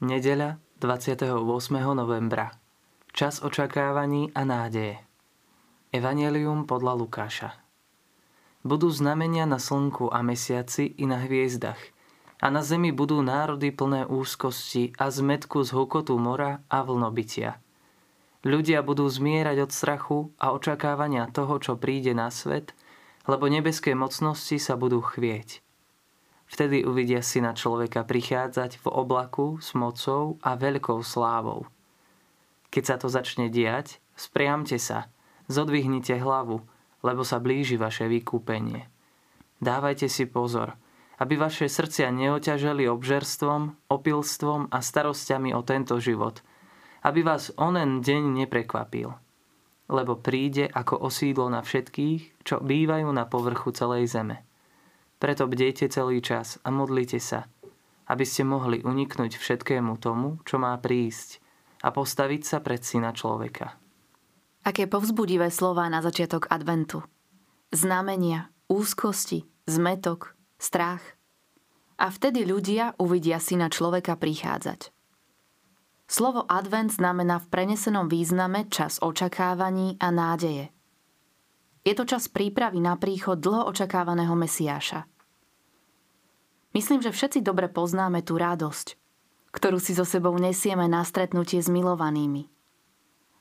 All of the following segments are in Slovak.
Nedeľa 28. novembra. Čas očakávaní a nádeje. Evangelium podľa Lukáša. Budú znamenia na slnku a mesiaci i na hviezdach. A na zemi budú národy plné úzkosti a zmetku z hukotu mora a vlnobytia. Ľudia budú zmierať od strachu a očakávania toho, čo príde na svet, lebo nebeské mocnosti sa budú chvieť. Vtedy uvidia syna človeka prichádzať v oblaku s mocou a veľkou slávou. Keď sa to začne diať, spriamte sa, zodvihnite hlavu, lebo sa blíži vaše vykúpenie. Dávajte si pozor, aby vaše srdcia neoťaželi obžerstvom, opilstvom a starostiami o tento život, aby vás onen deň neprekvapil. Lebo príde ako osídlo na všetkých, čo bývajú na povrchu celej zeme. Preto bdejte celý čas a modlite sa, aby ste mohli uniknúť všetkému tomu, čo má prísť a postaviť sa pred syna človeka. Aké povzbudivé slová na začiatok adventu. Znamenia, úzkosti, zmetok, strach. A vtedy ľudia uvidia syna človeka prichádzať. Slovo advent znamená v prenesenom význame čas očakávaní a nádeje – je to čas prípravy na príchod dlho očakávaného Mesiáša. Myslím, že všetci dobre poznáme tú radosť, ktorú si so sebou nesieme na stretnutie s milovanými.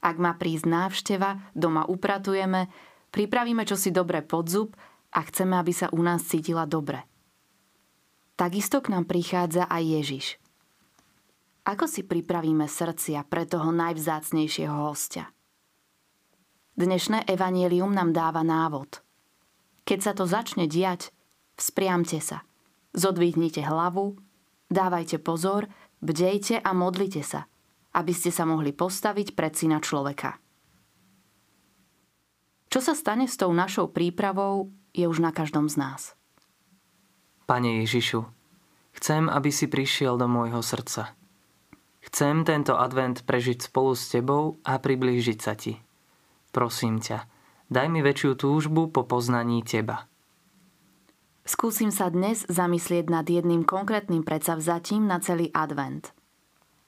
Ak má prísť návšteva, doma upratujeme, pripravíme čosi dobre pod zub a chceme, aby sa u nás cítila dobre. Takisto k nám prichádza aj Ježiš. Ako si pripravíme srdcia pre toho najvzácnejšieho hostia? Dnešné evanielium nám dáva návod. Keď sa to začne diať, vzpriamte sa. Zodvihnite hlavu, dávajte pozor, bdejte a modlite sa, aby ste sa mohli postaviť pred syna človeka. Čo sa stane s tou našou prípravou, je už na každom z nás. Pane Ježišu, chcem, aby si prišiel do môjho srdca. Chcem tento advent prežiť spolu s Tebou a priblížiť sa Ti. Prosím ťa, daj mi väčšiu túžbu po poznaní Teba. Skúsim sa dnes zamyslieť nad jedným konkrétnym predsavzatím na celý advent.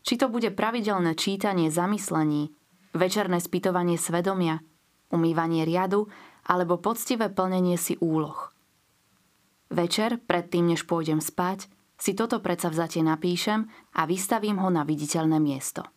Či to bude pravidelné čítanie zamyslení, večerné spytovanie svedomia, umývanie riadu alebo poctivé plnenie si úloh. Večer, predtým než pôjdem spať, si toto predsavzatie napíšem a vystavím ho na viditeľné miesto.